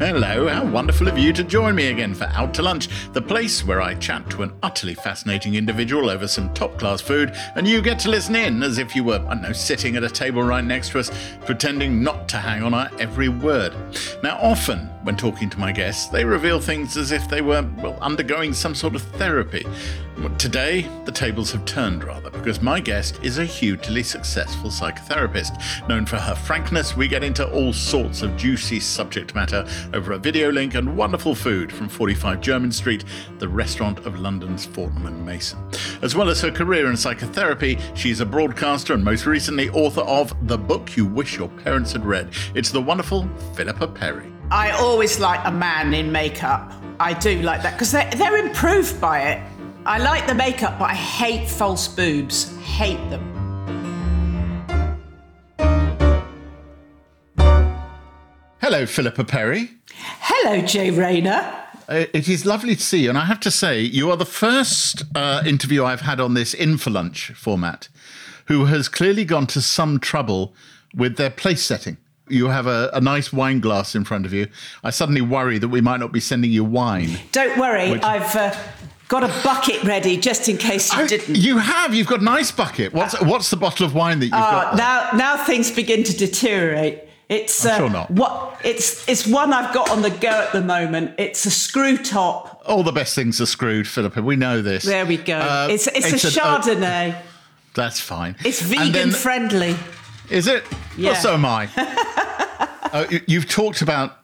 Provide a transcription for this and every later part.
Hello, how wonderful of you to join me again for Out to Lunch, the place where I chat to an utterly fascinating individual over some top class food, and you get to listen in as if you were, I don't know, sitting at a table right next to us, pretending not to hang on our every word. Now, often when talking to my guests, they reveal things as if they were, well, undergoing some sort of therapy. Today, the tables have turned rather, because my guest is a hugely successful psychotherapist. Known for her frankness, we get into all sorts of juicy subject matter over a video link and wonderful food from 45 Jermyn Street, the restaurant of London's Fortnum and Mason. As well as her career in psychotherapy, she's a broadcaster and most recently author of The Book You Wish Your Parents Had Read. It's the wonderful Philippa Perry. I always like a man in makeup. I do like that because they're, they're improved by it. I like the makeup, but I hate false boobs. Hate them. Hello, Philippa Perry. Hello, Jay Rayner. Uh, It is lovely to see you, and I have to say, you are the first uh, interview I've had on this in for lunch format who has clearly gone to some trouble with their place setting. You have a, a nice wine glass in front of you. I suddenly worry that we might not be sending you wine. Don't worry, Which- I've uh, got a bucket ready just in case you Oh, didn't. You have. You've got an ice bucket. What's what's the bottle of wine that you've got? Uh, now, now things begin to deteriorate. It's uh, sure not. what it's it's one I've got on the go at the moment. It's a screw top. All the best things are screwed, Philippa. We know this. There we go. Uh, it's it's, a an- uh, Chardonnay. that's fine. it's vegan then- friendly. Is it? Yeah. Well, so am I. uh, you- you've talked about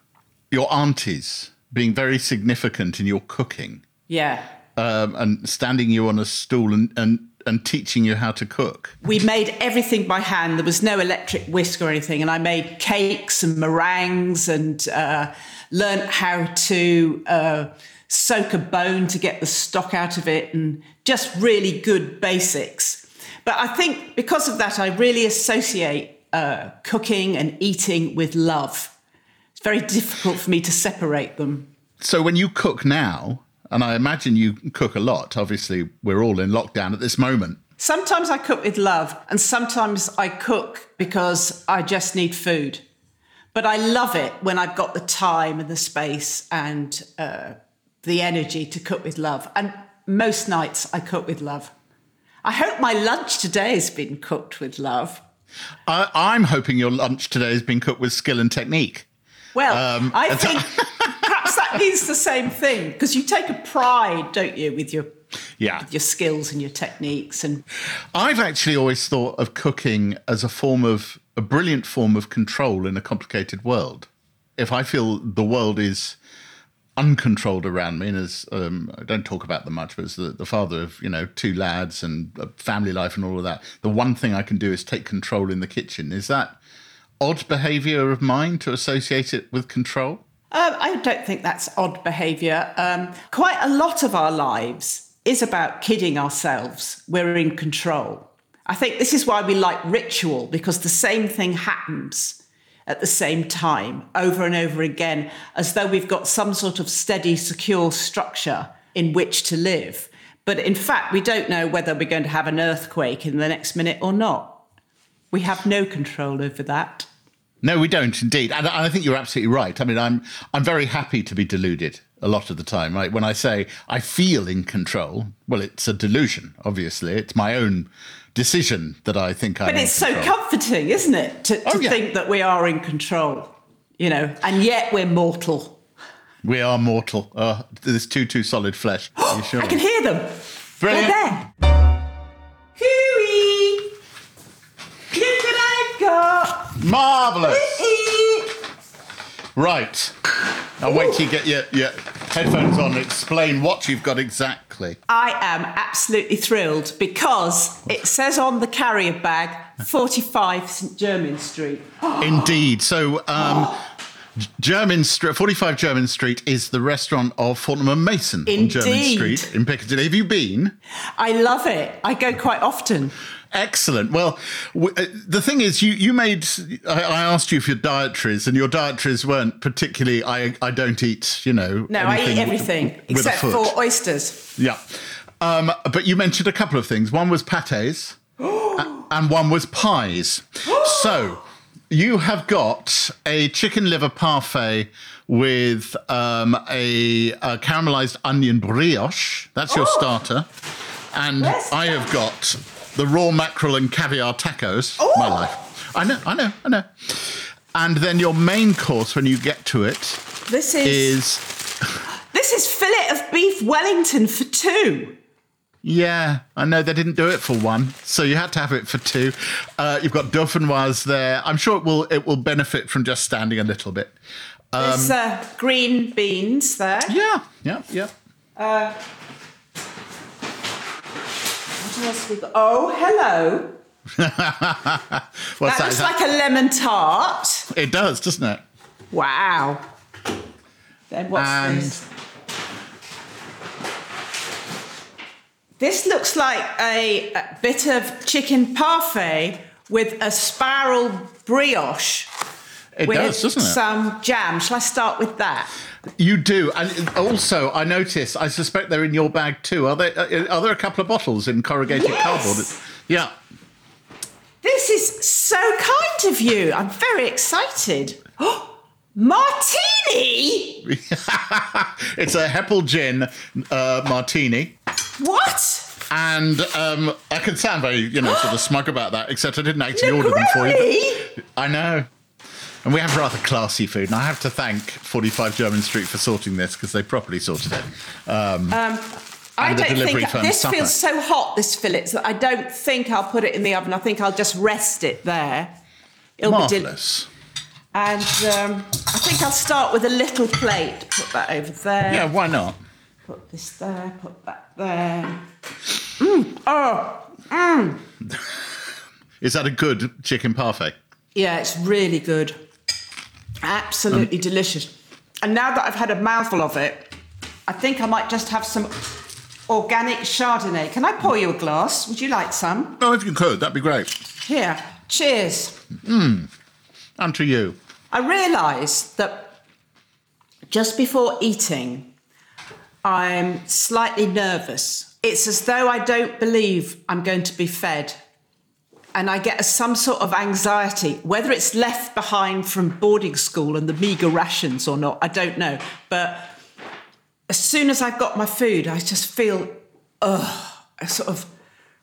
your aunties being very significant in your cooking Yeah. Um, and standing you on a stool and, and, and teaching you how to cook. We made everything by hand. There was no electric whisk or anything. And I made cakes and meringues and uh, learnt how to uh, soak a bone to get the stock out of it and just really good basics. But I think because of that, I really associate uh, cooking and eating with love. It's very difficult for me to separate them. So when you cook now, and I imagine you cook a lot, obviously, we're all in lockdown at this moment. Sometimes I cook with love, and sometimes I cook because I just need food. But I love it when I've got the time and the space and uh, the energy to cook with love. And most nights I cook with love. I hope my lunch today has been cooked with love. I, I'm hoping your lunch today has been cooked with skill and technique. Well, Um, I think that means the same thing because you take a pride, don't you, with your Yeah. your skills and your techniques and I've actually always thought of cooking as a form of a brilliant form of control in a complicated world. If I feel the world is uncontrolled around me, and as um, I don't talk about them much, but as the, the father of you know two lads and a family life and all of that, the one thing I can do is take control in the kitchen. Is that odd behaviour of mine to associate it with control? Um, I don't think that's odd behaviour. Um, quite a lot of our lives is about kidding ourselves. We're in control. I think this is why we like ritual because the same thing happens at the same time over and over again, as though we've got some sort of steady, secure structure in which to live. But in fact, we don't know whether we're going to have an earthquake in the next minute or not. We have no control over that. No, we don't indeed, and I think you're absolutely right. I mean, I'm I'm very happy to be deluded a lot of the time. Right? When I say I feel in control, well, it's a delusion. Obviously, it's my own decision that I think I. But it's so comforting, isn't it, to, to oh, yeah. think that we are in control, you know, and yet we're mortal. We are mortal. Uh, there's two too solid flesh. sure? I can hear them. Brilliant. They're there. Got. Marvelous. right. I'll wait till you get your, your headphones on and explain what you've got exactly. I am absolutely thrilled because it says on the carrier bag 45 St Germain Street. Indeed. So, um, Jermyn Street, 45 Jermyn Street is the restaurant of Fortnum and Mason Indeed. on Jermyn Street in Piccadilly. Have you been? I love it. I go quite often. Excellent. Well, w- uh, the thing is, you you made. I, I, asked you for your dietaries, and your dietaries weren't particularly. I I don't eat. You know. No, I eat everything except for oysters. Yeah, um, but you mentioned a couple of things. One was pates, and one was pies. so you have got a chicken liver parfait with um, a, a, caramelized onion brioche. That's your oh. starter. And I have got the raw mackerel and caviar tacos. Oh. My life. I know, I know, I know. And then your main course, when you get to it, this is, is this is fillet of beef Wellington for two. Yeah, I know they didn't do it for one, so you had to have it for two. Uh, you've got dauphinoise there. I'm sure it will it will benefit from just standing a little bit. Um, There's uh, green beans there. Yeah, yeah, yeah. Uh, Oh, hello. that, that looks like a lemon tart. It does, doesn't it? Wow. Then what's and this? This looks like a, a bit of chicken parfait with a spiral brioche. It with does, doesn't it? Some jam. Shall I start with that? You do, and also I notice. I suspect they're in your bag too. Are there? Uh, are there a couple of bottles in corrugated yes. cardboard? Yeah. This is so kind of you. I'm very excited. martini. it's a Hepple gin uh, martini. What? And um, I can sound very, you know, sort of smug about that, except I didn't actually order them for you. I know. And we have rather classy food. And I have to thank 45 Jermyn Street for sorting this because they properly sorted it. Um, um, I don't think this supper. feels so hot, this fillet, that I don't think I'll put it in the oven. I think I'll just rest it there. It'll Marvellous. and um, I think I'll start with a little plate. Put that over there. Yeah, why not? Put this there, put that there. Mm. Oh, mm. Is that a good chicken parfait? Yeah, it's really good. Absolutely um, delicious. And now that I've had a mouthful of it, I think I might just have some organic Chardonnay. Can I pour you a glass? Would you like some? Oh, if you could, that'd be great. Here, cheers. Mmm. And to you. I realised that just before eating, I'm slightly nervous. It's as though I don't believe I'm going to be fed. And I get some sort of anxiety, whether it's left behind from boarding school and the meagre rations or not, I don't know. But as soon as I've got my food, I just feel, ugh, I sort of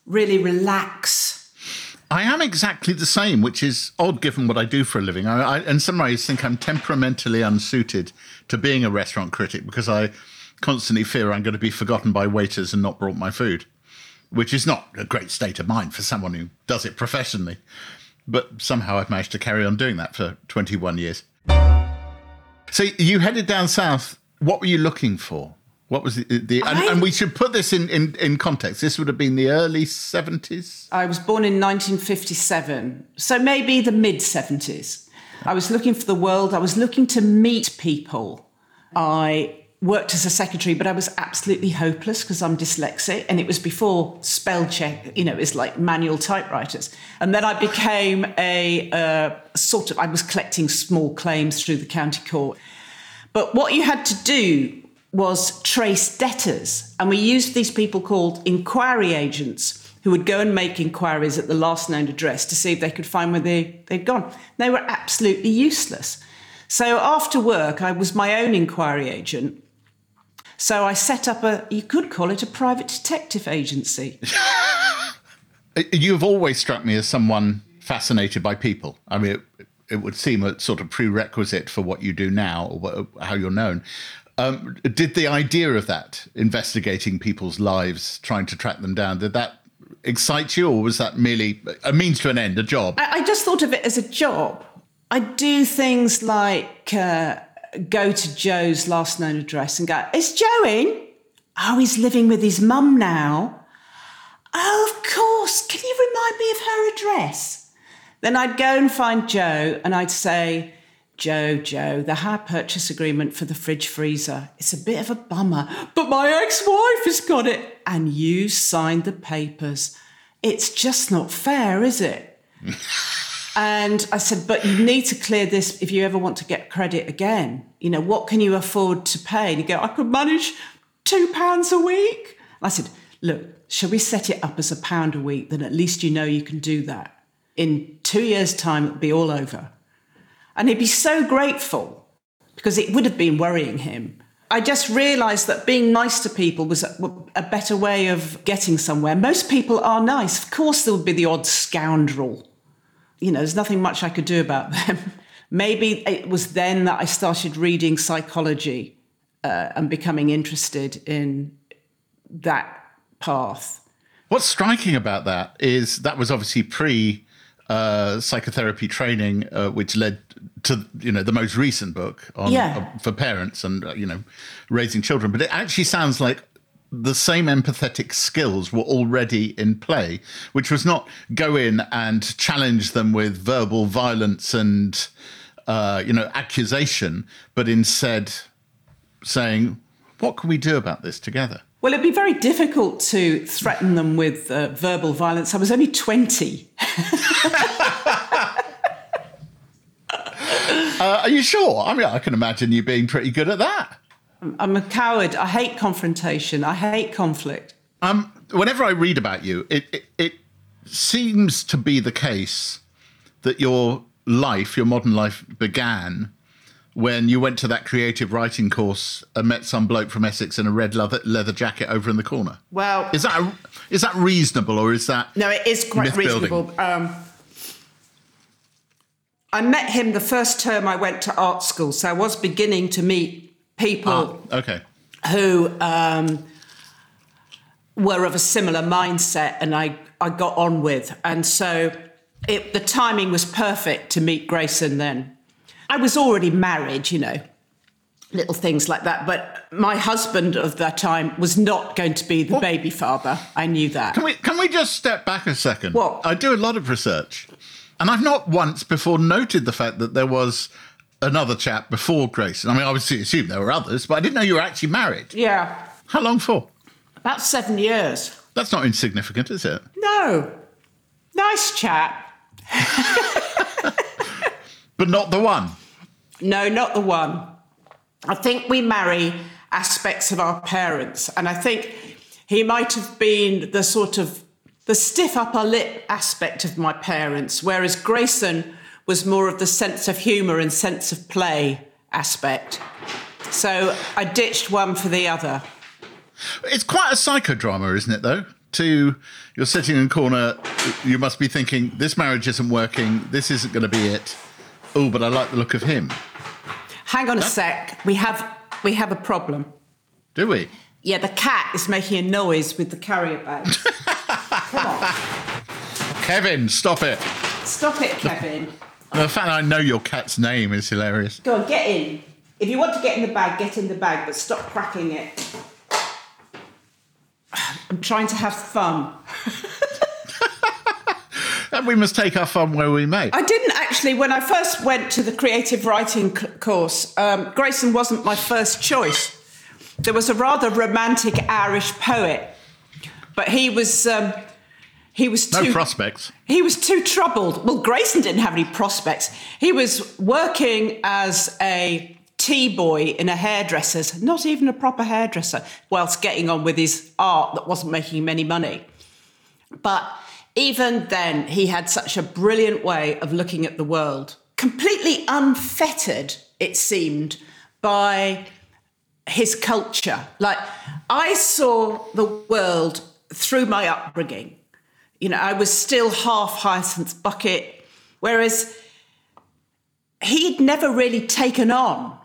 really relax. I am exactly the same, which is odd given what I do for a living. I, I, in some ways, think I'm temperamentally unsuited to being a restaurant critic because I constantly fear I'm going to be forgotten by waiters and not brought my food, which is not a great state of mind for someone who does it professionally. But somehow I've managed to carry on doing that for 21 years. So you headed down south. What were you looking for? What was the, the and, and, we should put this in, in, in context. This would have been the early 70s. I was born in 1957, so maybe the mid 70s. I was looking for the world. I was looking to meet people. I worked as a secretary, but I was absolutely hopeless because I'm dyslexic. And it was before spell check, you know, it's like manual typewriters. And then I became a uh, sort of, I was collecting small claims through the county court. But what you had to do was trace debtors. And we used these people called inquiry agents who would go and make inquiries at the last known address to see if they could find where they, they'd gone. They were absolutely useless. So after work, I was my own inquiry agent So I set up a, you could call it a private detective agency. You've always struck me as someone fascinated by people. I mean, it, it would seem a sort of prerequisite for what you do now or how you're known. Um, did the idea of that, investigating people's lives, trying to track them down, did that excite you, or was that merely a means to an end, a job? I, I just thought of it as a job. I do things like uh, go to Joe's last known address and go, Is Joe in? Oh, he's living with his mum now. Oh, of course. Can you remind me of her address? Then I'd go and find Joe and I'd say, Joe, Joe, the hire purchase agreement for the fridge freezer. It's a bit of a bummer, but my ex wife has got it. And you signed the papers. It's just not fair, is it? and I said, but you need to clear this if you ever want to get credit again. You know, what can you afford to pay? And you go, I could manage two pounds a week. I said, look, shall we set it up as a pound a week? Then at least you know you can do that. In two years' time, it'll be all over. And he'd be so grateful because it would have been worrying him. I just realized that being nice to people was a, a, better way of getting somewhere. Most people are nice. Of course, there would be the odd scoundrel. You know, there's nothing much I could do about them. Maybe it was then that I started reading psychology uh, and becoming interested in that path. What's striking about that is that was obviously pre uh, psychotherapy training, uh, which led to you know the most recent book on yeah. uh, for parents and uh, you know raising children. But it actually sounds like the same empathetic skills were already in play, which was not go in and challenge them with verbal violence and uh, you know accusation, but instead saying, "What can we do about this together?" Well, it'd be very difficult to threaten them with uh, verbal violence. I was only 20. uh, are you sure? I mean, I can imagine you being pretty good at that. I'm a coward. I hate confrontation. I hate conflict. Um, whenever I read about you, it, it, it seems to be the case that your life, your modern life, began when you went to that creative writing course and met some bloke from Essex in a red leather, leather jacket over in the corner? Well, is that a, is that reasonable or is that no? It is quite reasonable. Um, I met him the first term I went to art school, so I was beginning to meet people. Ah, okay. Who um, were of a similar mindset, and I I got on with, and so it, the timing was perfect to meet Grayson then. I was already married, you know, little things like that. But my husband of that time was not going to be the what? baby father. I knew that. Can we can we just step back a second? What? I do a lot of research, and I've not once before noted the fact that there was another chap before Grayson. I mean, I obviously assume there were others, but I didn't know you were actually married. Yeah. How long for? About seven years. That's not insignificant, is it? No. Nice chap. but not the one. No, not the one. I think we marry aspects of our parents. And I think he might have been the sort of the stiff upper lip aspect of my parents, whereas Grayson was more of the sense of humour and sense of play aspect. So I ditched one for the other. It's quite a psychodrama, isn't it, though? To you're sitting in a corner, you must be thinking, this marriage isn't working, this isn't going to be it. Oh, but I like the look of him. Hang on a sec. We have we have a problem. Do we? Yeah, the cat is making a noise with the carrier bag. Come on. Kevin, stop it. Stop it, Kevin. The fact that I know your cat's name is hilarious. Go on, get in. If you want to get in the bag, get in the bag, but stop cracking it. I'm trying to have fun. and we must take our fun where we may. I didn't actually, when I first went to the creative writing course, um, Grayson wasn't my first choice. There was a rather romantic Irish poet, but he was. Um, he was too, no prospects. He was too troubled. Well, Grayson didn't have any prospects. He was working as a tea boy in a hairdresser's, not even a proper hairdresser, whilst getting on with his art that wasn't making him any money. But even then, he had such a brilliant way of looking at the world, completely unfettered, it seemed, by his culture. Like I saw the world through my upbringing. You know, I was still half Hyacinth Bucket, whereas he'd never really taken on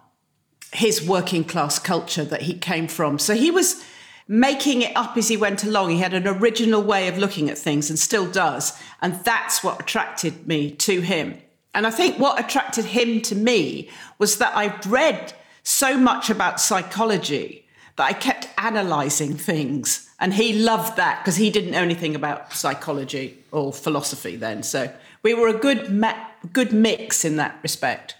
his working class culture that he came from. So he was making it up as he went along. He had an original way of looking at things and still does. And that's what attracted me to him. And I think what attracted him to me was that I'd read so much about psychology that I kept analyzing things. And he loved that because he didn't know anything about psychology or philosophy then. So we were a good, ma- good mix in that respect.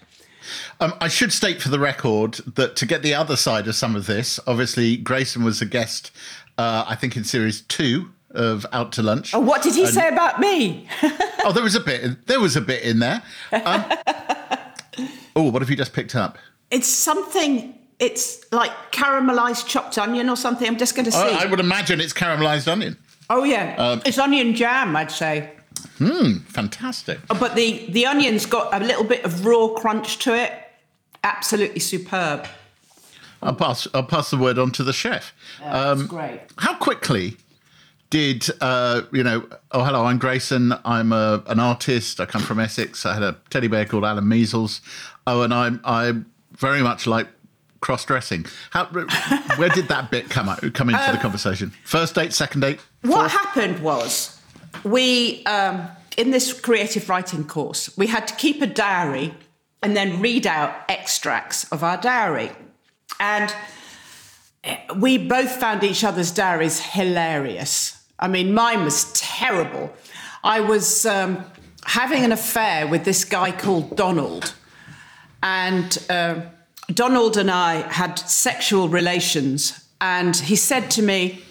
Um, I should state for the record that to get the other side of some of this, obviously Grayson was a guest, uh, I think in series two of Out to Lunch. Oh, what did he and, say about me? oh, there was a bit. There was a bit in there. Um, oh, what have you just picked up? It's something. It's like caramelized chopped onion or something. I'm just going to see. I would imagine it's caramelized onion. Oh yeah, um, it's onion jam. I'd say. Hmm, fantastic. Oh, but the the onion's got a little bit of raw crunch to it. Absolutely superb. I'll pass. I'll pass the word on to the chef. Yeah, um, great. How quickly did uh, you know? Oh, hello. I'm Grayson. I'm a, an artist. I come from Essex. I had a teddy bear called Alan Measles. Oh, and I'm I very much like cross dressing. How? where did that bit come out, come into um, the conversation? First date, second date. Fourth? What happened was we um, in this creative writing course we had to keep a diary and then read out extracts of our diary, and we both found each other's diaries hilarious. I mean, mine was terrible. I was um, having an affair with this guy called Donald. And uh, Donald and I had sexual relations. And he said to me,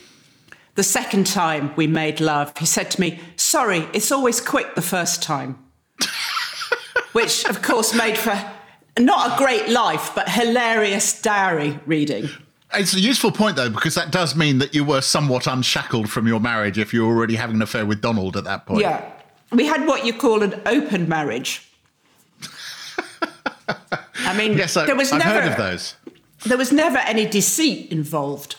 the second time we made love, he said to me, Sorry, it's always quick the first time. Which, of course, made for not a great life, but hilarious diary reading. It's a useful point though, because that does mean that you were somewhat unshackled from your marriage if you were already having an affair with Donald at that point. Yeah. We had what you call an open marriage. I mean, yes, I, there was I've never, heard of those. There was never any deceit involved.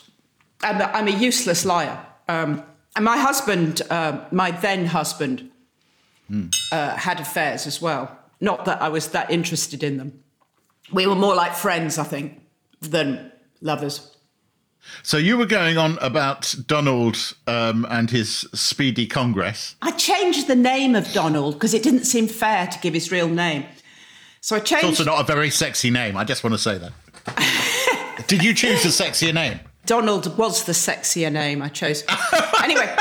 I'm a, I'm a useless liar. Um, and my husband, uh, my then husband, mm. uh, had affairs as well. Not that I was that interested in them. We were more like friends, I think, than lovers. So you were going on about Donald um, and his speedy congress. I changed the name of Donald because it didn't seem fair to give his real name. So I changed. It's also not a very sexy name. I just want to say that. Did you choose a sexier name? Donald was the sexier name I chose. anyway.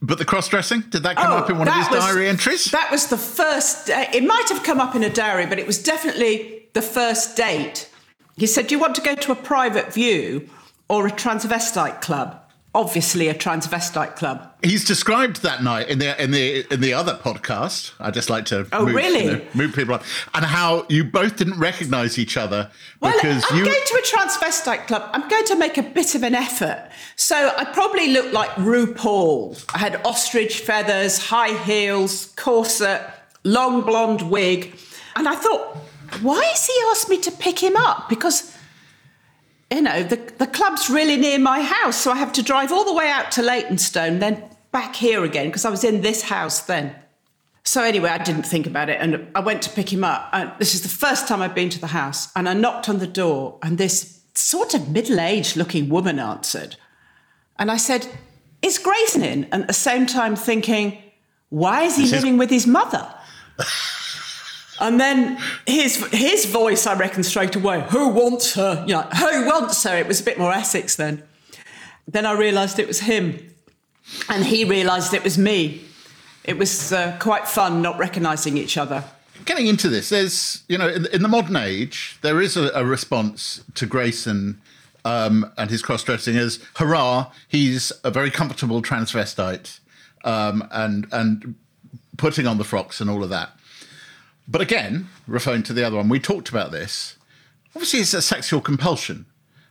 But the cross dressing, did that come oh, up in one of his was, diary entries? That was the first. Uh, it might have come up in a diary, but it was definitely the first date, he said, Do you want to go to a private view or a transvestite club? Obviously, a transvestite club. He's described that night in the in the in the other podcast. I just like to oh move, really you know, move people on, and how you both didn't recognise each other well, because I'm you. going to a transvestite club. I'm going to make a bit of an effort. So I probably looked like RuPaul. I had ostrich feathers, high heels, corset, long blonde wig, and I thought why has he asked me to pick him up? Because, you know, the, the club's really near my house, so I have to drive all the way out to Leytonstone, then back here again, because I was in this house then. So anyway, I didn't think about it, and I went to pick him up. And this is the first time I've been to the house, and I knocked on the door, and this sort of middle-aged looking woman answered. And I said, Is Grayson in? And at the same time thinking, why is he living with his mother? And then his his voice, I reckon, straight away, who wants her? You know, who wants her? It was a bit more Essex then. Then I realised it was him. And he realised it was me. It was uh, quite fun not recognising each other. Getting into this, there's, you know, in, in the modern age, there is a, a response to Grayson um, and his cross dressing as, hurrah, he's a very comfortable transvestite um, and, and putting on the frocks and all of that. But again, referring to the other one, we talked about this. Obviously, it's a sexual compulsion,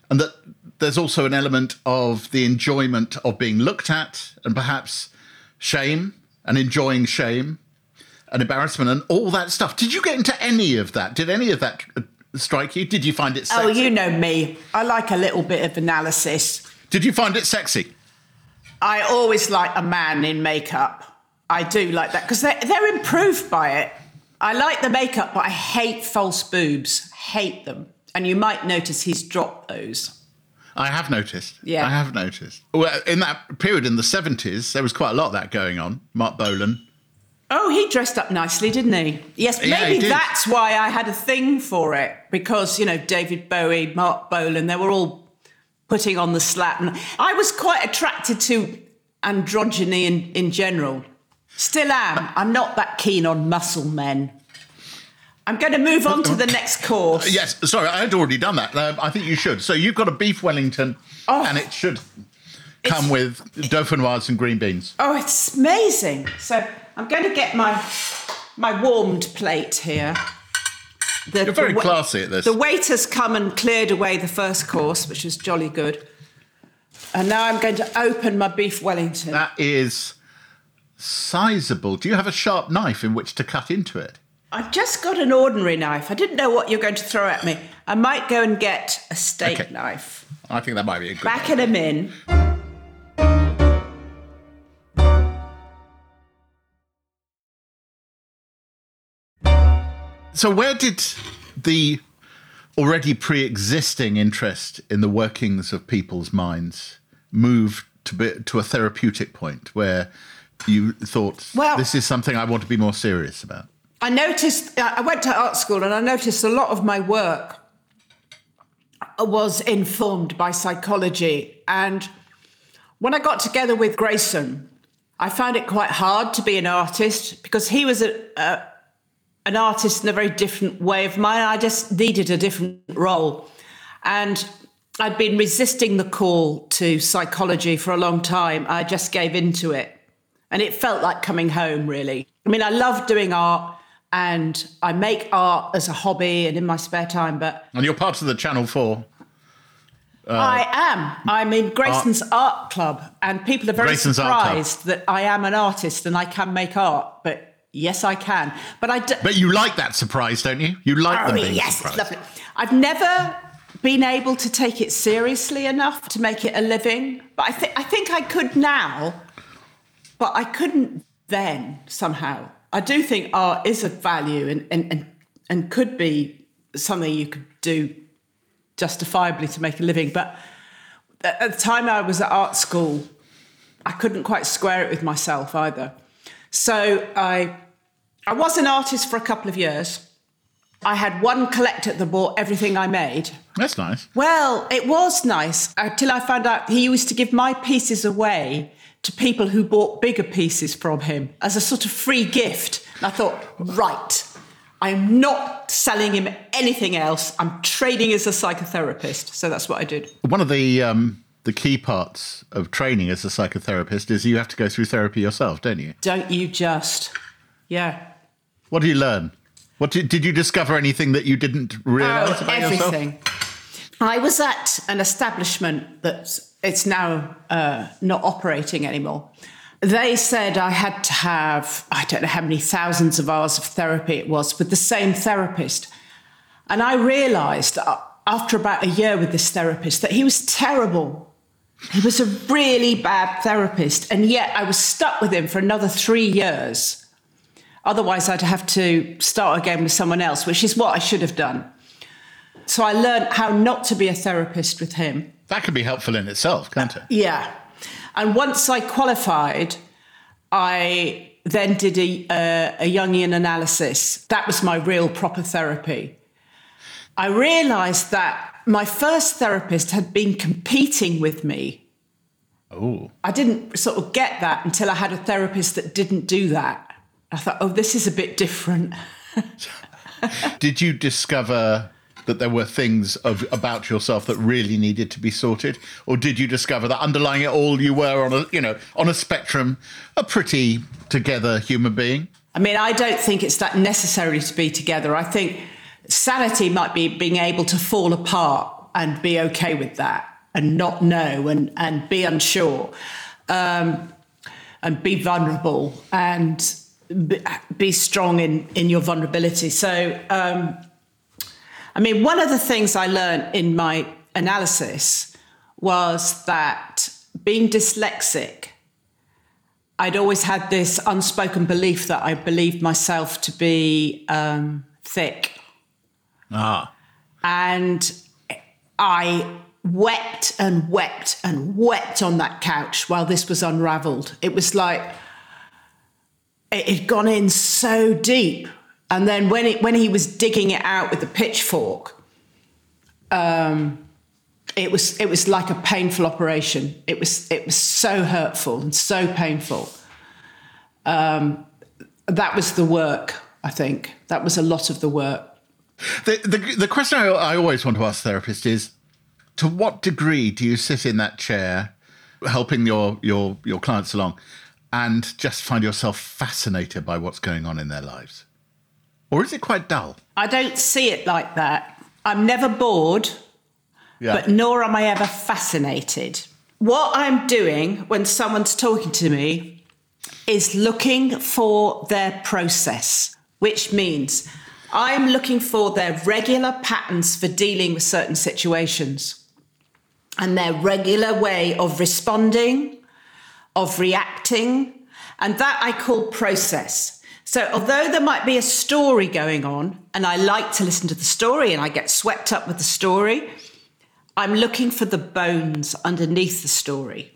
and that there's also an element of the enjoyment of being looked at, and perhaps shame and enjoying shame and embarrassment and all that stuff. Did you get into any of that? Did any of that strike you? Did you find it oh, sexy? Oh, you know me. I like a little bit of analysis. Did you find it sexy? I always like a man in makeup. I do like that because they're, they're improved by it. I like the makeup, but I hate false boobs. Hate them. And you might notice he's dropped those. I have noticed. Yeah. I have noticed. Well, in that period in the 70s, there was quite a lot of that going on. Marc Bolan. Oh, he dressed up nicely, didn't he? Yes, Yeah, he maybe that's why I had a thing for it because, you know, David Bowie, Marc Bolan, they were all putting on the slap. And I was quite attracted to androgyny in, in general. Still am. I'm not that keen on muscle men. I'm going to move on to the next course. Yes, sorry, I had already done that. Um, I think you should. So you've got a beef Wellington, Oh. and it should come with dauphinoise and green beans. Oh, it's amazing. So I'm going to get my my warmed plate here. The, You're very the classy at this. The waiters come and cleared away the first course, which was jolly good. And now I'm going to open my beef Wellington. That is sizable. Do you have a sharp knife in which to cut into it? I've just got an ordinary knife. I didn't know what you're going to throw at me. I might go and get a steak Okay. knife. I think that might be a good. Back in a min. So, where did the already pre existing interest in the workings of people's minds move to, be, to a therapeutic point where you thought, Well- this is something I want to be more serious about? I noticed, I went to art school and I noticed a lot of my work was informed by psychology. And when I got together with Grayson, I found it quite hard to be an artist because he was a, a, an artist in a very different way of mine. I just needed a different role. And I'd been resisting the call to psychology for a long time. I just gave into it. And it felt like coming home, really. I mean, I love doing art and I make art as a hobby and in my spare time, but And you're part of the Channel 4. Uh, I am. I'm in Grayson's art. club, and people are very Grayson's surprised that I am an artist and I can make art. But yes, I can. But I do. But you like that surprise, don't you? You like them Oh, being yes, surprised. it's lovely. I've never been able to take it seriously enough to make it a living, but I think I think I could now, but I couldn't then somehow. I do think art is of value and and and, and could be something you could do justifiably to make a living, but at at the time I was at art school, I couldn't quite square it with myself either. So I I was an artist for a couple of years. I had one collector that bought everything I made. That's nice. Well, it was nice until I found out he used to give my pieces away to people who bought bigger pieces from him as a sort of free gift. And I thought, right, I'm not selling him anything else. I'm trading as a psychotherapist. So that's what I did. One of the um, the key parts of training as a psychotherapist is you have to go through therapy yourself, don't you? Don't you just? Yeah. What do you learn? What did, did you discover anything that you didn't realize Oh, about yourself? everything. I was at an establishment that's it's now uh, not operating anymore. They said I had to have I don't know how many thousands of hours of therapy it was with the same therapist, and I realised uh, after about a year with this therapist that he was terrible. He was a really bad therapist, and yet I was stuck with him for another three years. Otherwise, I'd have to start again with someone else, which is what I should have done. So I learned how not to be a therapist with him. That could be helpful in itself, can't it? Yeah. And once I qualified, I then did a, uh, a Jungian analysis. That was my real proper therapy. I realized that my first therapist had been competing with me. Oh, I didn't sort of get that until I had a therapist that didn't do that. I thought, oh, this is a bit different. did you discover that there were things of, about yourself that really needed to be sorted, or did you discover that underlying it all, you were on a you know on a spectrum, a pretty together human being? I mean, I don't think it's that necessary to be together. I think sanity might be being able to fall apart and be okay with that and not know and, and be unsure um, and be vulnerable and be, strong in, in your vulnerability. So um, I mean, one of the things I learned in my analysis was that being dyslexic, I'd always had this unspoken belief that I believed myself to be um, thick. Ah. And I wept and wept and wept on that couch while this was unraveled. It was like it had gone in so deep. And then when it when he was digging it out with the pitchfork, um, it was it was like a painful operation. It was it was so hurtful and so painful. Um, that was the work. I think that was a lot of the work. The, the, the question I, I always want to ask therapists is to what degree do you sit in that chair helping your, your, your clients along and just find yourself fascinated by what's going on in their lives? Or is it quite dull? I don't see it like that. I'm never bored, Yeah. but nor am I ever fascinated. What I'm doing when someone's talking to me is looking for their process, which means I'm looking for their regular patterns for dealing with certain situations and their regular way of responding, of reacting, and that I call process. So, although there might be a story going on, and I like to listen to the story and I get swept up with the story, I'm looking for the bones underneath the story.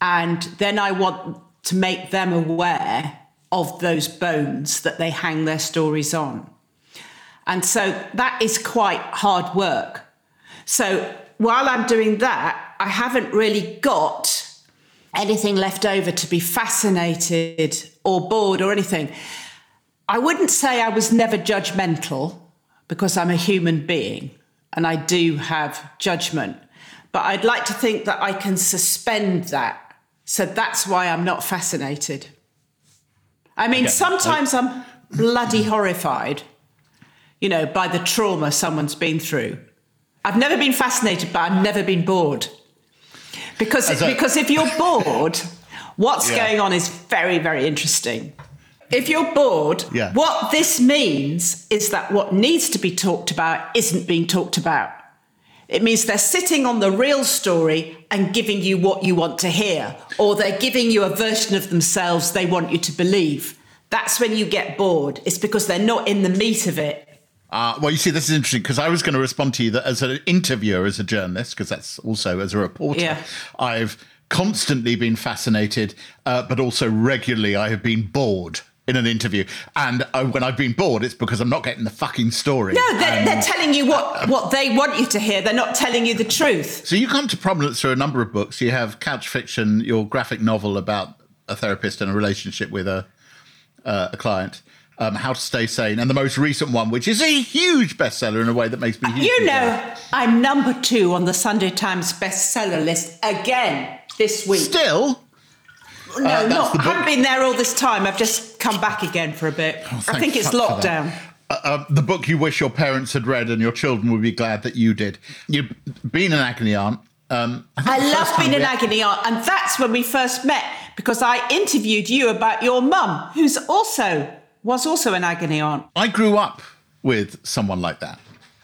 And then I want to make them aware of those bones that they hang their stories on. And so that is quite hard work. So while I'm doing that, I haven't really got anything left over to be fascinated or bored or anything. I wouldn't say I was never judgmental because I'm a human being and I do have judgment. But I'd like to think that I can suspend that. So that's why I'm not fascinated. I mean, Okay. sometimes I'm bloody horrified, you know, by the trauma someone's been through. I've never been fascinated, but I've never been bored. Because, a- because if you're bored, what's Yeah. going on is very, very interesting. If you're bored, Yeah. what this means is that what needs to be talked about isn't being talked about. It means they're sitting on the real story and giving you what you want to hear, or they're giving you a version of themselves they want you to believe. That's when you get bored. It's because they're not in the meat of it. Uh, well, you see, this is interesting because I was going to respond to you that as an interviewer, as a journalist, because that's also as a reporter, Yeah. I've constantly been fascinated, uh, but also regularly I have been bored in an interview. And uh, when I've been bored, it's because I'm not getting the fucking story. No, they're, And- they're telling you what, what they want you to hear. They're not telling you the truth. So you come to prominence through a number of books. You have Couch Fiction, your graphic novel about a therapist and a relationship with a uh, a client. Um, How to Stay Sane, and the most recent one, which is a huge bestseller in a way that makes me. You know, jealous. I'm number two on the Sunday Times bestseller list again this week. Still, no, that's not. I haven't been there all this time. I've just come back again for a bit. I Oh, thank think it's fuck for that. lockdown. uh, uh, the book you wish your parents had read, and your children would be glad that you did. You've been an agony aunt. Um, I, I love being an we- agony aunt, and that's when we first met because I interviewed you about your mum, who's also was also an agony aunt. I grew up with someone like that.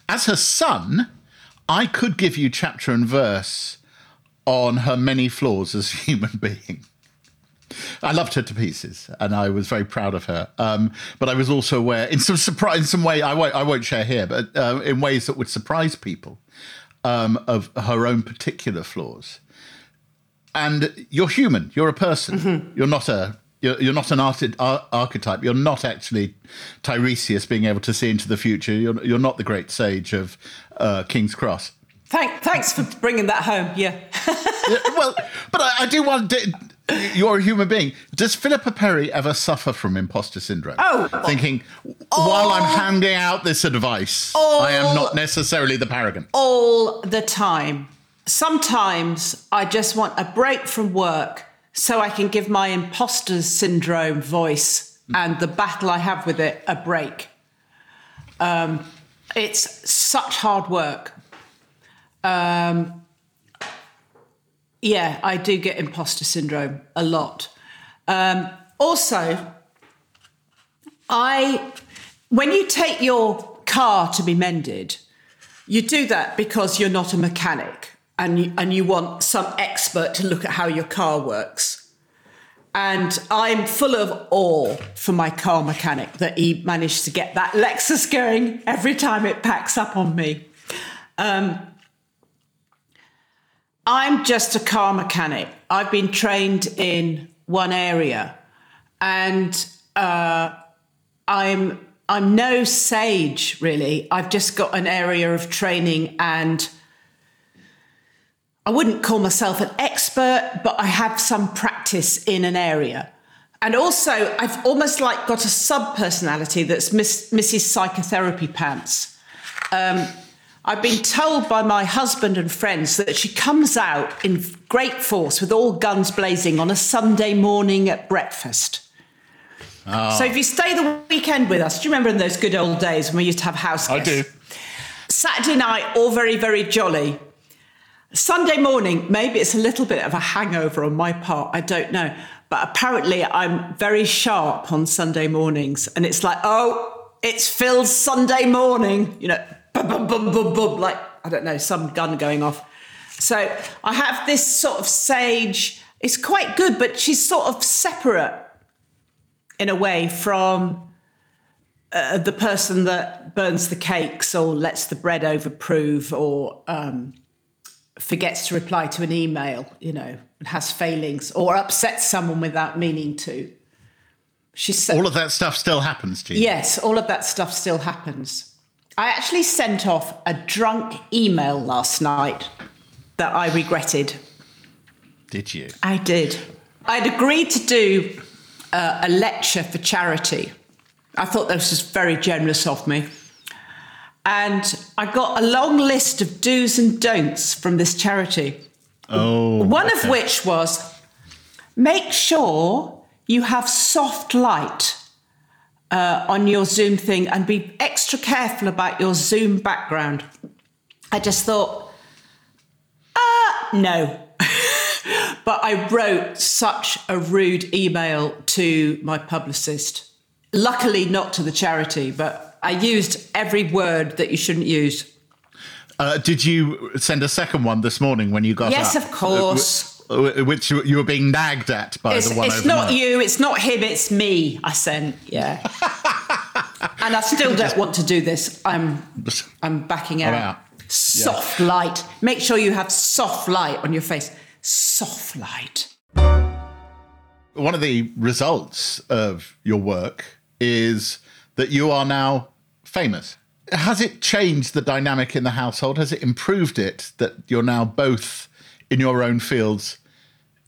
As her son, I could give you chapter and verse on her many flaws as a human being. I loved her to pieces, and I was very proud of her. Um, but I was also aware, in some surprise, in some way, I won't, I won't share here, but uh, in ways that would surprise people, um, of her own particular flaws. And you're human. You're a person. You're not a. You're, you're not an arti- ar- archetype. You're not actually Tiresias being able to see into the future. You're, you're not the great sage of uh, King's Cross. Thank, thanks for bringing that home. Yeah. Yeah, well, but I, I do want to. You're a human being. Does Philippa Perry ever suffer from imposter syndrome? Oh. Thinking, while I'm handing out this advice, I am not necessarily the paragon. all the time. Sometimes I just want a break from work so I can give my imposter syndrome voice and the battle I have with it a break. Um, it's such hard work. Um, yeah, I do get imposter syndrome a lot. Um, also, I, when you take your car to be mended, you do that because you're not a mechanic and you, and you want some expert to look at how your car works. And I'm full of awe for my car mechanic that he managed to get that Lexus going every time it packs up on me. Um, I'm just a car mechanic. I've been trained in one area, and uh, I'm I'm no sage really. I've just got an area of training and I wouldn't call myself an expert, but I have some practice in an area. And also, I've almost like got a sub personality that's Miss, Mrs. Psychotherapy Pants. Um, I've been told by my husband and friends that she comes out in great force with all guns blazing on a Sunday morning at breakfast. Oh. So if you stay the weekend with us, do you remember in those good old days when we used to have house guests? I do. Saturday night, all very, very jolly. Sunday morning, maybe it's a little bit of a hangover on my part, I don't know. But apparently, I'm very sharp on Sunday mornings. And it's like, oh, it's Phil's Sunday morning, you know, boom, boom, boom, boom, boom, like, I don't know, some gun going off. So I have this sort of sage, it's quite good, but she's sort of separate in a way from uh, the person that burns the cakes or lets the bread overprove or um, forgets to reply to an email, you know, and has failings or upsets someone without meaning to. She's all of that stuff still happens to you. Yes, all of that stuff still happens. I actually sent off a drunk email last night that I regretted. Did you? I did. I'd agreed to do uh, a lecture for charity. I thought this was very generous of me. And I got a long list of do's and don'ts from this charity. Oh. One okay. of which was make sure you have soft light uh, on your Zoom thing and be extra careful about your Zoom background. I just thought, uh, no. but I wrote such a rude email to my publicist. Luckily, not to the charity, but I used every word that you shouldn't use. Uh, did you send a second one this morning when you got yes, up? Yes, of course. Uh, which you were being nagged at by it's, the one. It's not you. It's not him. It's me. I sent. Yeah. and I still don't want to do this. I'm. I'm backing out. out. Soft yeah. light. Make sure you have soft light on your face. Soft light. One of the results of your work is that you are now famous. Has it changed the dynamic in the household? Has it improved it that you're now both in your own fields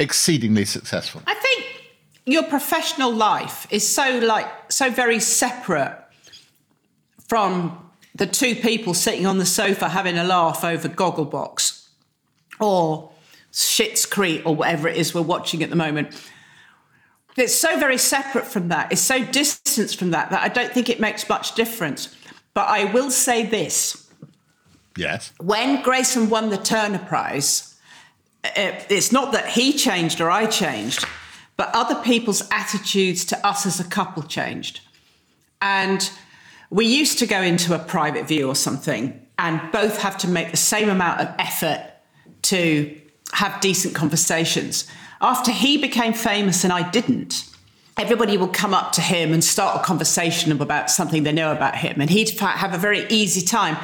exceedingly successful? I think your professional life is so like so very separate from the two people sitting on the sofa having a laugh over Gogglebox or Schitt's Creek or whatever it is we're watching at the moment. It's so very separate from that. It's so distanced from that that I don't think it makes much difference. But I will say this. Yes. When Grayson won the Turner Prize, uh, it's not that he changed or I changed, but other people's attitudes to us as a couple changed. And we used to go into a private view or something and both have to make the same amount of effort to have decent conversations. After he became famous and I didn't, everybody would come up to him and start a conversation about something they know about him. And he'd have a very easy time.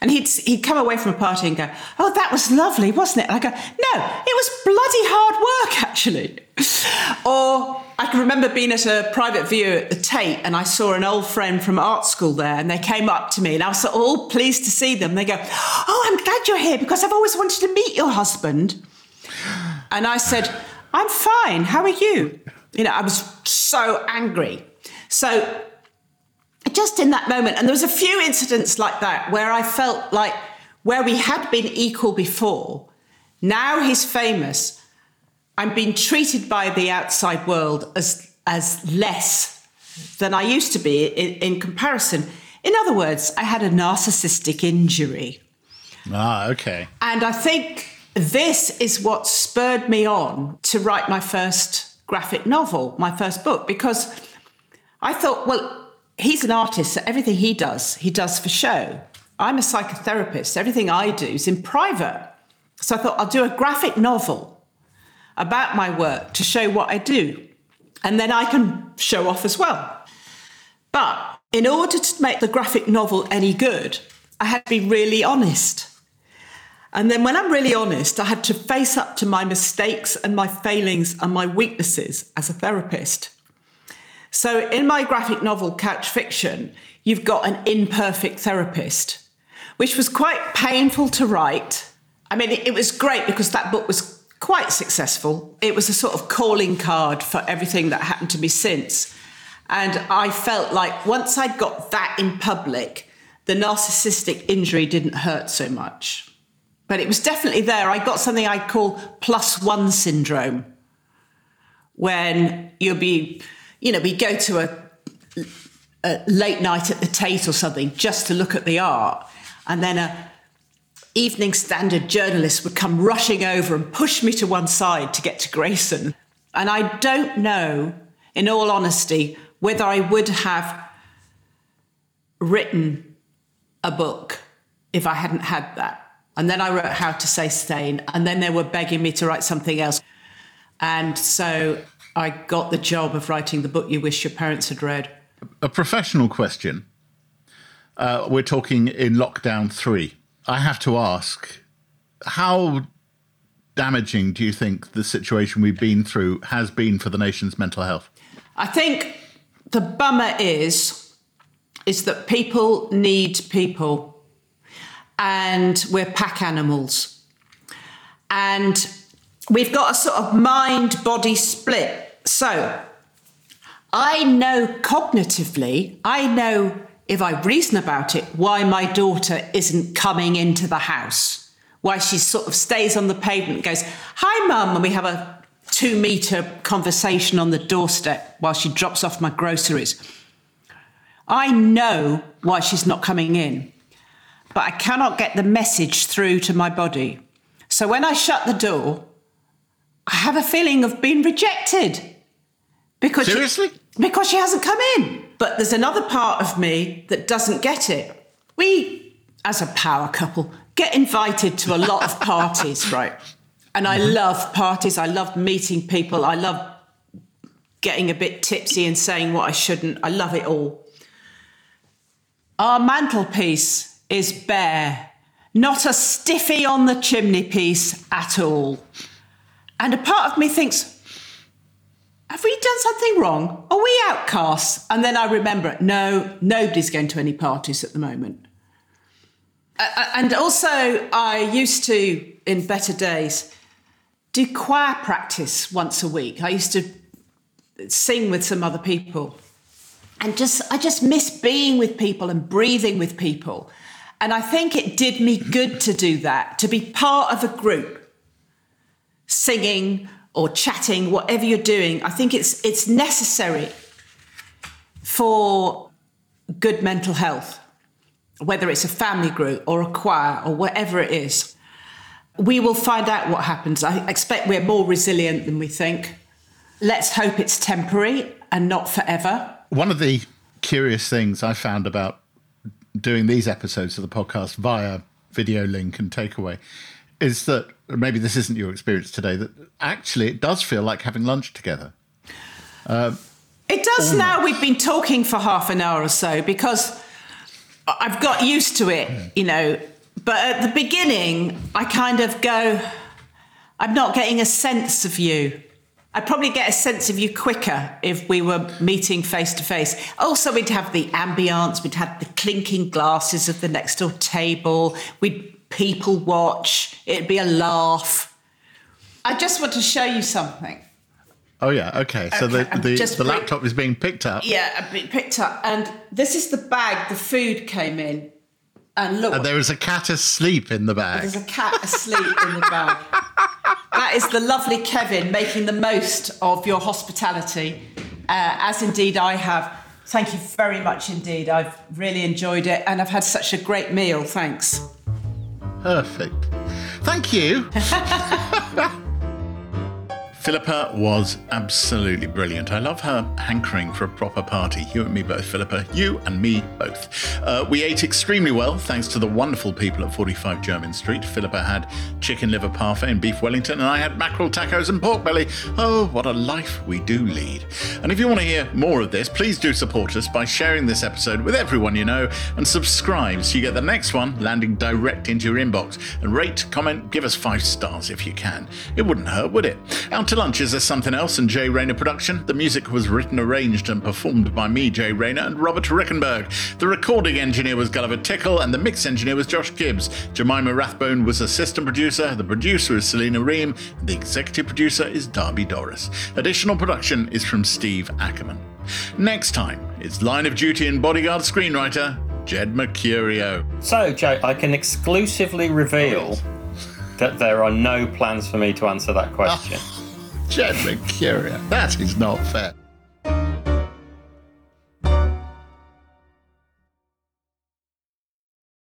And he'd, he'd come away from a party and go, Oh, that was lovely, wasn't it? And I go, No, it was bloody hard work, actually. or I can remember being at a private view at the Tate and I saw an old friend from art school there and they came up to me and I was all pleased to see them. They go, Oh, I'm glad you're here because I've always wanted to meet your husband. And I said, I'm fine. How are you? You know, I was so angry. So just in that moment, and there was a few incidents like that where I felt like where we had been equal before, now he's famous. I'm being treated by the outside world as as less than I used to be in, in comparison. In other words, I had a narcissistic injury. Ah, okay. And I think this is what spurred me on to write my first graphic novel, my first book, because I thought, well, he's an artist, so everything he does, he does for show. I'm a psychotherapist. Everything I do is in private. So I thought I'll do a graphic novel about my work to show what I do. And then I can show off as well. But in order to make the graphic novel any good, I had to be really honest. And then when I'm really honest, I had to face up to my mistakes and my failings and my weaknesses as a therapist. So in my graphic novel, Couch Fiction, you've got an imperfect therapist, which was quite painful to write. I mean, it, was great because that book was quite successful. It was a sort of calling card for everything that happened to me since. And I felt like once I'd got that in public, the narcissistic injury didn't hurt so much but it was definitely there. I got something I call plus one syndrome when you'll be, you know, we go to a, a, late night at the Tate or something just to look at the art, and then a Evening Standard journalist would come rushing over and push me to one side to get to Grayson. And I don't know, in all honesty, whether I would have written a book if I hadn't had that. And then I wrote How to Stay Sane. And then they were begging me to write something else. And so I got the job of writing the book you wish your parents had read. A professional question. Uh, we're talking in lockdown three. I have to ask how damaging do you think the situation we've been through has been for the nation's mental health? I think the bummer is is that people need people and we're pack animals. And we've got a sort of mind body split. So I know cognitively, I know if I reason about it, why my daughter isn't coming into the house, why she sort of stays on the pavement, goes, Hi, mum, and we have a two meter conversation on the doorstep while she drops off my groceries. I know why she's not coming in but I cannot get the message through to my body. So when I shut the door, I have a feeling of being rejected. Because Seriously? She, because she hasn't come in. But there's another part of me that doesn't get it. We, as a power couple, get invited to a lot of parties, right? And I mm-hmm. love parties. I love meeting people. I love getting a bit tipsy and saying what I shouldn't. I love it all. Our mantelpiece is bare, not a stiffy on the chimney piece at all. And a part of me thinks, have we done something wrong? Are we outcasts? And then I remember, no, nobody's going to any parties at the moment. Uh, and also, I used to, in better days, do choir practice once a week. I used to sing with some other people. And just I just miss being with people and breathing with people. And I think it did me good to do that, to be part of a group, singing or chatting, whatever you're doing. I think it's, it's necessary for good mental health, whether it's a family group or a choir or whatever it is. We will find out what happens. I expect we're more resilient than we think. Let's hope it's temporary and not forever. One of the curious things I found about doing these episodes of the podcast via video link and takeaway is that maybe this isn't your experience today that actually it does feel like having lunch together. Um, it does almost. now we've been talking for half an hour or so because i've got used to it you know. But at the beginning i kind of go i'm not getting a sense of you I'd probably get a sense of you quicker if we were meeting face to face. Also, we'd have the ambience, we'd have the clinking glasses of the next door table, we'd people watch, it'd be a laugh. I just want to show you something. Oh yeah, okay. So okay, the the, the laptop is being picked up. Yeah, being picked up, and this is the bag the food came in. And look, and there is a cat asleep in the bag. There's a cat asleep in the bag. That is the lovely Kevin making the most of your hospitality, uh, as indeed I have. Thank you very much indeed. I've really enjoyed it, and I've had such a great meal. Thanks. Perfect. Thank you. Philippa was absolutely brilliant. I love her hankering for a proper party. You and me both, Philippa. You and me both. Uh, we ate extremely well thanks to the wonderful people at 45 Jermyn Street. Philippa had chicken liver parfait and beef Wellington, and I had mackerel tacos and pork belly. Oh, what a life we do lead. And if you want to hear more of this, please do support us by sharing this episode with everyone you know and subscribe so you get the next one landing direct into your inbox. And rate, comment, give us five stars if you can. It wouldn't hurt, would it? Out to lunch is there something else in Jay Rayner production. The music was written, arranged, and performed by me, Jay Rayner, and Robert Rickenberg. The recording engineer was Gulliver Tickle, and the mix engineer was Josh Gibbs. Jemima Rathbone was assistant producer. The producer is Selena Ream. And the executive producer is Darby Doris. Additional production is from Steve Ackerman. Next time, it's Line of Duty and Bodyguard screenwriter Jed Mercurio. So, Joe, I can exclusively reveal oh, that there are no plans for me to answer that question. Jed Mercurio. That is not fair.